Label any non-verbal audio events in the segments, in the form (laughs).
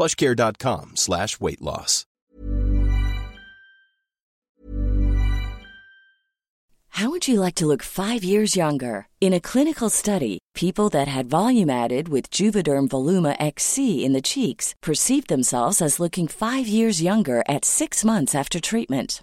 plushcare.com slash weight loss. How would you like to look five years younger? In a clinical study, people that had volume added with Juvederm Voluma XC in the cheeks perceived themselves as looking five years younger at six months after treatment.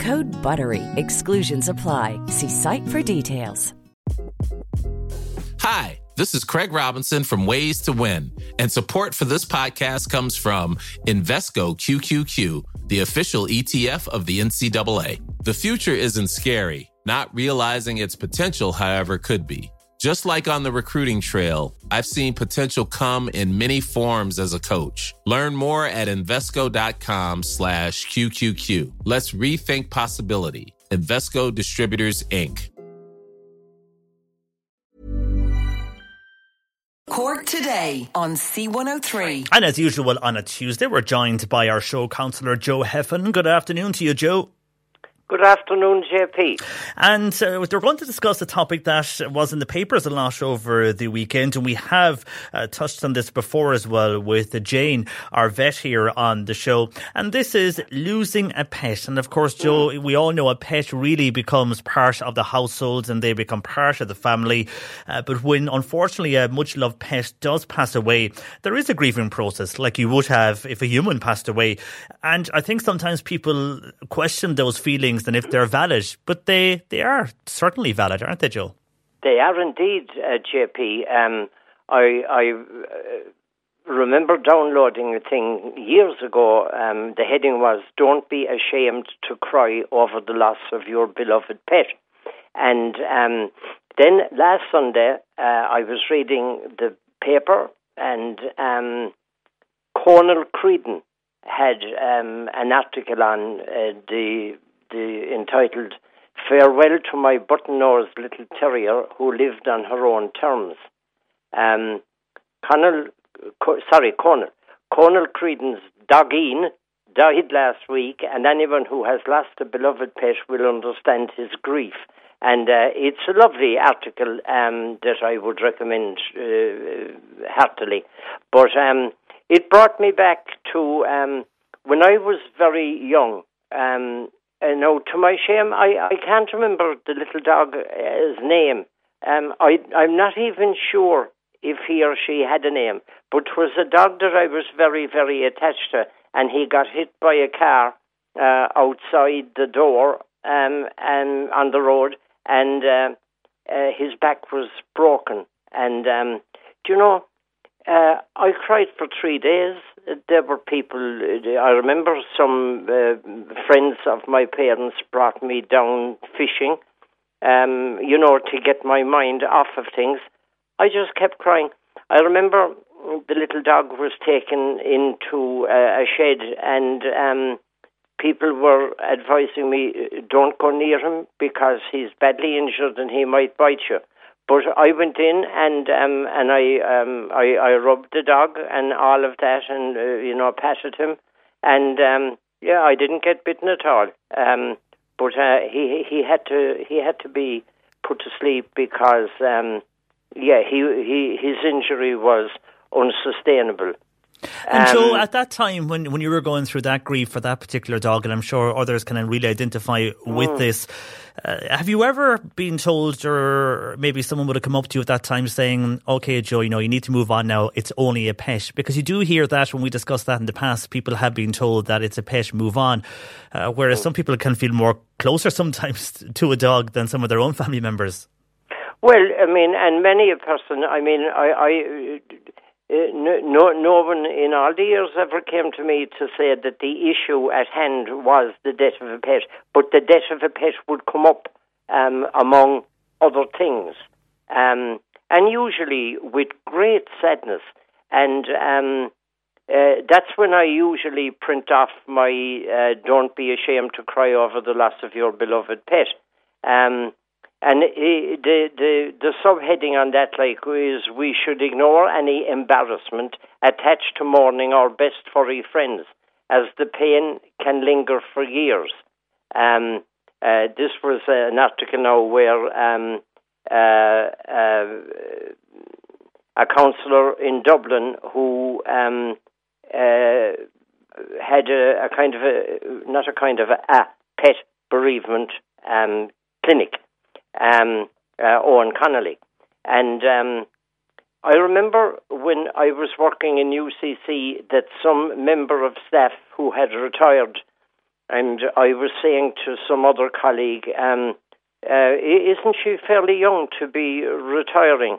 Code BUTTERY. Exclusions apply. See site for details. Hi, this is Craig Robinson from Ways to Win, and support for this podcast comes from Invesco QQQ, the official ETF of the NCAA. The future isn't scary. Not realizing its potential, however, could be. Just like on the recruiting trail, I've seen potential come in many forms as a coach. Learn more at Invesco.com slash QQQ. Let's rethink possibility. Invesco Distributors, Inc. Cork today on C103. And as usual on a Tuesday, we're joined by our show counsellor, Joe Heffernan. Good afternoon to you, Joe. Good afternoon, JP. And uh, we're going to discuss a topic that was in the papers a lot over the weekend, and we have uh, touched on this before as well with Jane, our vet here on the show. And this is losing a pet. And of course, Joe, we all know a pet really becomes part of the household and they become part of the family. Uh, but when unfortunately a much loved pet does pass away, there is a grieving process like you would have if a human passed away. And I think sometimes people question those feelings and if they're valid, but they, they are certainly valid, aren't they, Joe? They are indeed, uh, JP. Um, I, I uh, remember downloading a thing years ago. Um, the heading was "Don't be ashamed to cry over the loss of your beloved pet." And um, then last Sunday, uh, I was reading the paper, and um, Conal Creedon had um, an article on uh, the the entitled "Farewell to My Button-Nosed Little Terrier Who Lived on Her Own Terms." Um, Conal, Co- sorry, Conal, Conal Creedon's Doggeen died last week, and anyone who has lost a beloved pet will understand his grief. And uh, it's a lovely article um, that I would recommend uh, heartily. But um, it brought me back to um, when I was very young. Um, uh, no, to my shame, I, I can't remember the little dog's name. Um, I, I'm not even sure if he or she had a name, but it was a dog that I was very, very attached to, and he got hit by a car uh, outside the door um, and on the road, and uh, uh, his back was broken. And um, do you know, uh, I cried for three days. There were people. I remember some uh, friends of my parents brought me down fishing, um, you know, to get my mind off of things. I just kept crying. I remember the little dog was taken into uh, a shed, and um, people were advising me don't go near him because he's badly injured and he might bite you. But I went in and um, and I, um, I I rubbed the dog and all of that, and uh, you know patted him, and um, yeah, I didn't get bitten at all. Um, but uh, he he had to he had to be put to sleep because um, yeah he he his injury was unsustainable. And um, Joe, at that time when, when you were going through that grief for that particular dog, and I'm sure others can really identify with mm. this, uh, have you ever been told, or maybe someone would have come up to you at that time saying, "Okay, Joe, you know, you need to move on now. It's only a pet," because you do hear that when we discussed that in the past, people have been told that it's a pet, move on, uh, whereas mm. some people can feel more closer sometimes (laughs) to a dog than some of their own family members. Well, I mean, and many a person. I mean, I, I no, no one in all the years ever came to me to say that the issue at hand was the death of a pet, but the death of a pet would come up um, among other things, um, and usually with great sadness. And um, uh, that's when I usually print off my uh, "Don't be ashamed to cry over the loss of your beloved pet." Um, and the, the, the subheading on that, like, is we should ignore any embarrassment attached to mourning our best furry friends, as the pain can linger for years. Um, uh, this was an article now where um, uh, uh, a councillor in Dublin who um, uh, had a, a, kind of a, not a kind of a, a pet bereavement um, clinic um, uh, Owen Connolly. And um, I remember when I was working in UCC that some member of staff who had retired, and I was saying to some other colleague, um, uh, isn't she fairly young to be retiring?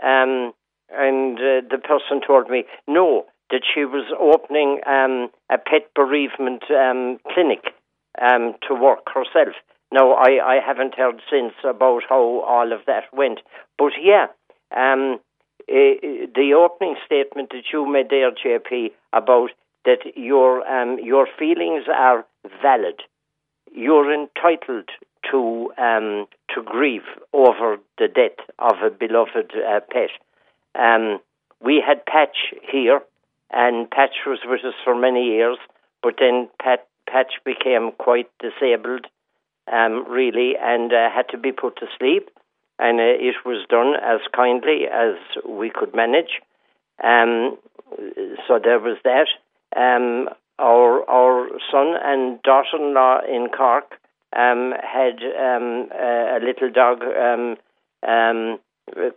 Um, and uh, the person told me, no, that she was opening um, a pet bereavement um, clinic um, to work herself. No, I, I haven't heard since about how all of that went. But yeah, um, uh, the opening statement that you made there, JP, about that your um, your feelings are valid. You're entitled to um, to grieve over the death of a beloved uh, pet. Um, we had Patch here, and Patch was with us for many years, but then Pat, Patch became quite disabled um, really, and uh, had to be put to sleep. And uh, it was done as kindly as we could manage. Um, so there was that. Um, our our son and daughter-in-law in Cork um, had um, a, a, little dog um,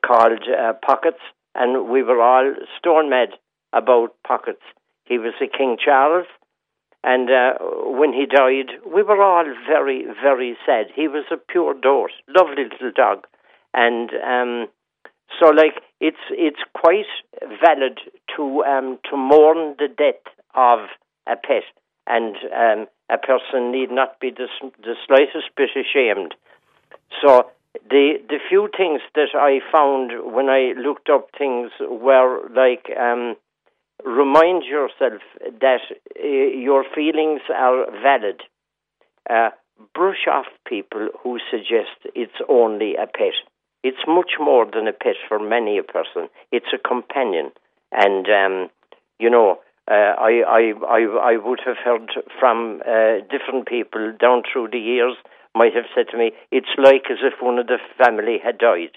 called uh, Pockets, and we were all stone mad about Pockets. He was a King Charles, and uh, when he died, we were all very, very sad. He was a pure dolt, lovely little dog, and um, so like it's it's quite valid to um, to mourn the death of a pet, and um, a person need not be the, the slightest bit ashamed. So the the few things that I found when I looked up things were like um, remind yourself that uh, your feelings are valid. Uh, brush off people who suggest it's only a pet. It's much more than a pet for many a person. It's a companion, and um, you know. Uh, I, I, I, I would have heard from uh, different people down through the years might have said to me, it's like as if one of the family had died.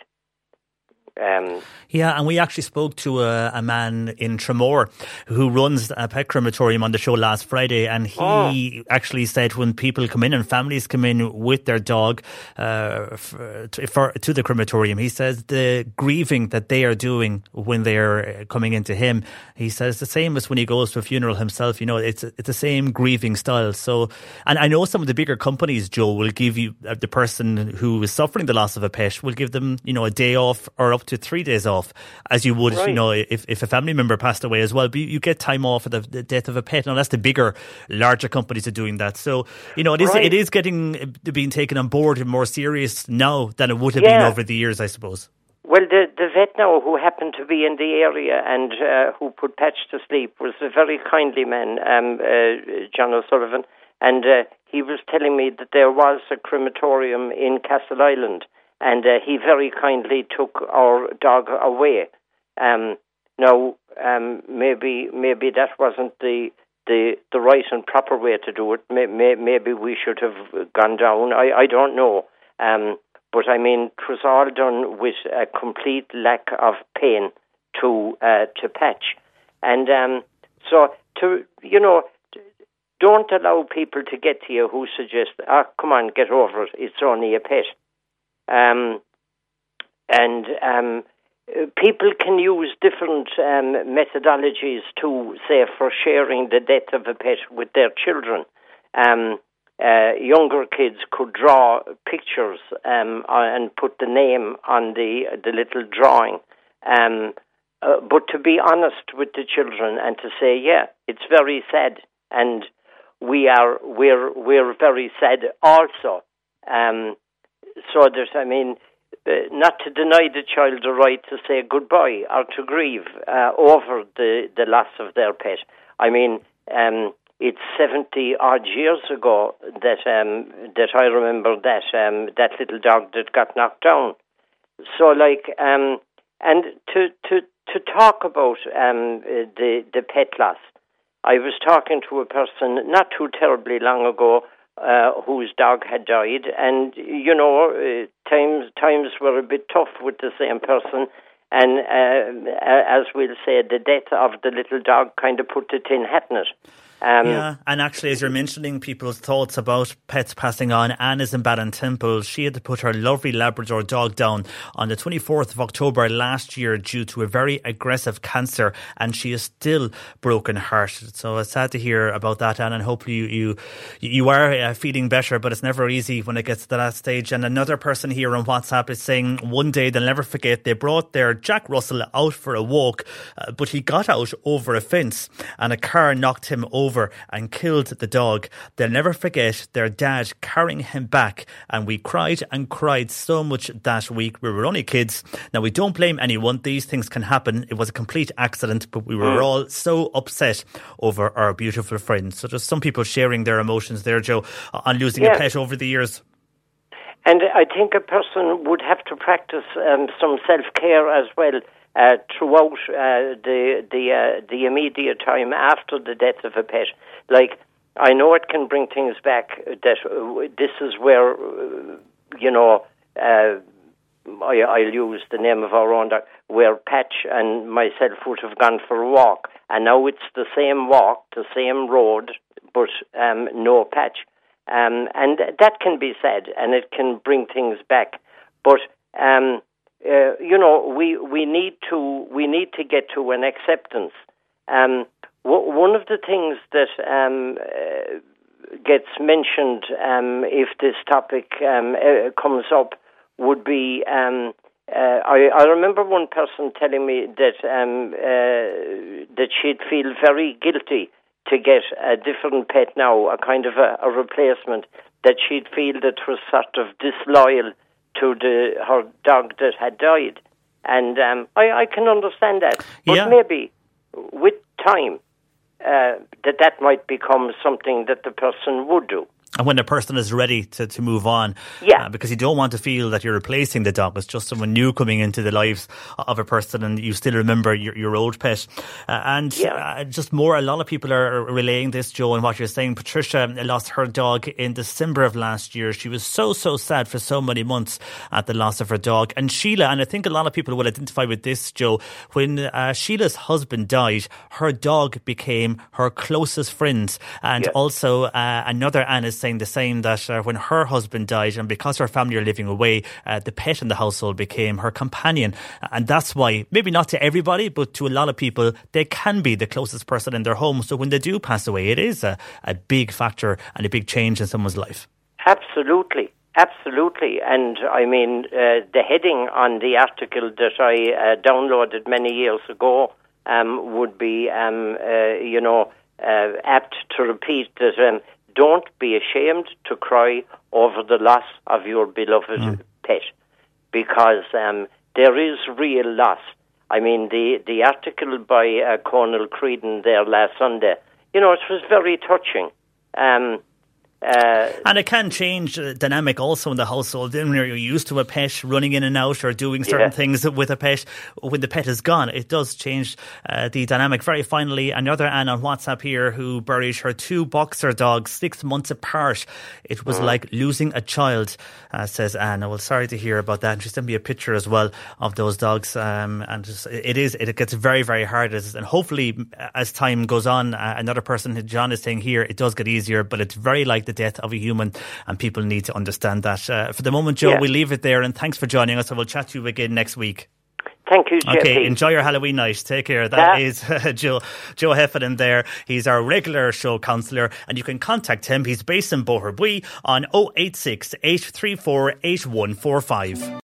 Um, yeah, and we actually spoke to a, a, man in Tramore who runs a pet crematorium on the show last Friday, and he oh. actually said when people come in and families come in with their dog uh, for, for, to the crematorium, he says the grieving that they are doing when they're coming into him, he says the same as when he goes to a funeral himself. You know, it's it's the same grieving style. So, and I know some of the bigger companies, Joe, will give you uh, the person who is suffering the loss of a pet will give them, you know, a day off or up to three days off, as you would, right. you know, if, if a family member passed away as well. But you get time off for the, the death of a pet. Now that's the bigger, larger companies are doing that. So you know, it is right. it is getting being taken on board and more serious now than it would have yeah. been over the years, I suppose. Well, the, the vet now who happened to be in the area and uh, who put Patch to sleep was a very kindly man, um, uh, John O'Sullivan, and uh, he was telling me that there was a crematorium in Castleisland and uh, he very kindly took our dog away. Um, now, um, maybe maybe that wasn't the the the right and proper way to do it. maybe we should have gone down. I I don't know. Um, but I mean, it was all done with a complete lack of pain to uh, to Patch, and um, so to you know, don't allow people to get to you who suggest, "Ah, oh, come on, get over it. It's only a pet." Um, and um, people can use different um, methodologies to, say, for sharing the death of a pet with their children. Um, uh, younger kids could draw pictures um, and put the name on the the little drawing. Um, uh, but to be honest with the children and to say, yeah, it's very sad, and we are we're we're very sad also. Um, so that I mean, uh, not to deny the child the right to say goodbye or to grieve uh, over the the loss of their pet. I mean, um, it's seventy odd years ago that um, that I remember that um, that little dog that got knocked down. So, like, um, and to to to talk about um, the the pet loss. I was talking to a person not too terribly long ago uh, whose dog had died, and you know uh, times times were a bit tough with the same person, and uh, as we'll say, the death of the little dog kind of put the tin hat in it. Um, yeah, and actually, as you're mentioning people's thoughts about pets passing on, Anne is in Ballintemple. She had to put her lovely Labrador dog down on the 24th of October last year due to a very aggressive cancer, and she is still broken hearted. So it's sad to hear about that, Anne, and hopefully you you, you are uh, feeling better, but it's never easy when it gets to that stage. And another person here on WhatsApp is saying one day they'll never forget they brought their Jack Russell out for a walk, uh, but he got out over a fence and a car knocked him over over and killed the dog. They'll never forget their dad carrying him back, and we cried and cried so much that week. We were only kids. Now, we don't blame anyone. These things can happen. It was a complete accident, but we were mm. all so upset over our beautiful friend. So, just some people sharing their emotions there, Joe, on losing yeah. a pet over the years. And I think a person would have to practice um, some self care as well uh, throughout uh, the the uh, the immediate time after the death of a pet. Like I know it can bring things back. That uh, this is where uh, you know. Uh, I, I'll use the name of our own dog, where Patch and myself would have gone for a walk, and now it's the same walk, the same road, but um, no Patch. Um, and that can be said, and it can bring things back. But um, uh, you know, we we need to we need to get to an acceptance. Um, w- one of the things that um, uh, gets mentioned um, if this topic um, uh, comes up would be. Um, uh, I, I remember one person telling me that um, uh, that she'd feel very guilty to get a different pet now, a kind of a, a replacement. That she'd feel that was sort of disloyal to the her dog that had died, and um, I, I can understand that. But yeah. maybe with time, uh, that that might become something that the person would do. And when a person is ready to, to move on, yeah, uh, because you don't want to feel that you're replacing the dog. It's just someone new coming into the lives of a person, and you still remember your, your old pet. Uh, and yeah. uh, just more, a lot of people are relaying this, Joe, and what you're saying. Patricia lost her dog in December of last year. She was so so sad for so many months at the loss of her dog. And Sheila, and I think a lot of people will identify with this, Joe. When uh, Sheila's husband died, her dog became her closest friend, and yeah. also uh, another Anne is saying the same that uh, when her husband died, and because her family are living away, uh, the pet in the household became her companion. And that's why, maybe not to everybody, but to a lot of people, they can be the closest person in their home. So when they do pass away, it is a, a big factor and a big change in someone's life. Absolutely. Absolutely. And I mean, uh, the heading on the article that I uh, downloaded many years ago um, would be, um, uh, you know, uh, apt to repeat that um, don't be ashamed to cry over the loss of your beloved mm. pet because um, there is real loss. I mean, the, the article by uh, Conal Creedon there last Sunday, you know, it was very touching. Um, uh, and it can change the dynamic also in the household. Then when you're used to a pet running in and out or doing certain yeah. things with a pet, when the pet is gone, it does change uh, the dynamic. Very finally, another Anne on WhatsApp here who buried her two boxer dogs six months apart. It was mm. like losing a child, uh, says Anne. Well, sorry to hear about that. And she sent me a picture as well of those dogs. Um, and just, it is, it gets very, very hard. And hopefully, as time goes on, uh, another person, John is saying here, it does get easier, but it's very like the death of a human, and people need to understand that. Uh, for the moment, Joe, yeah. we leave it there, and thanks for joining us, and we'll chat to you again next week. Thank you, JP. Okay, enjoy your Halloween night. Take care. That yeah. is uh, (laughs) Joe, Joe Heffernan there. He's our regular show counsellor, and you can contact him. He's based in Boherbue on 086 834 8145.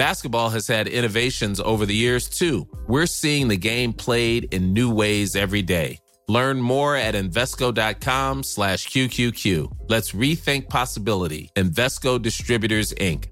Basketball has had innovations over the years too. We're seeing the game played in new ways every day. Learn more at Invesco.com slash QQQ. Let's rethink possibility. Invesco Distributors, Inc.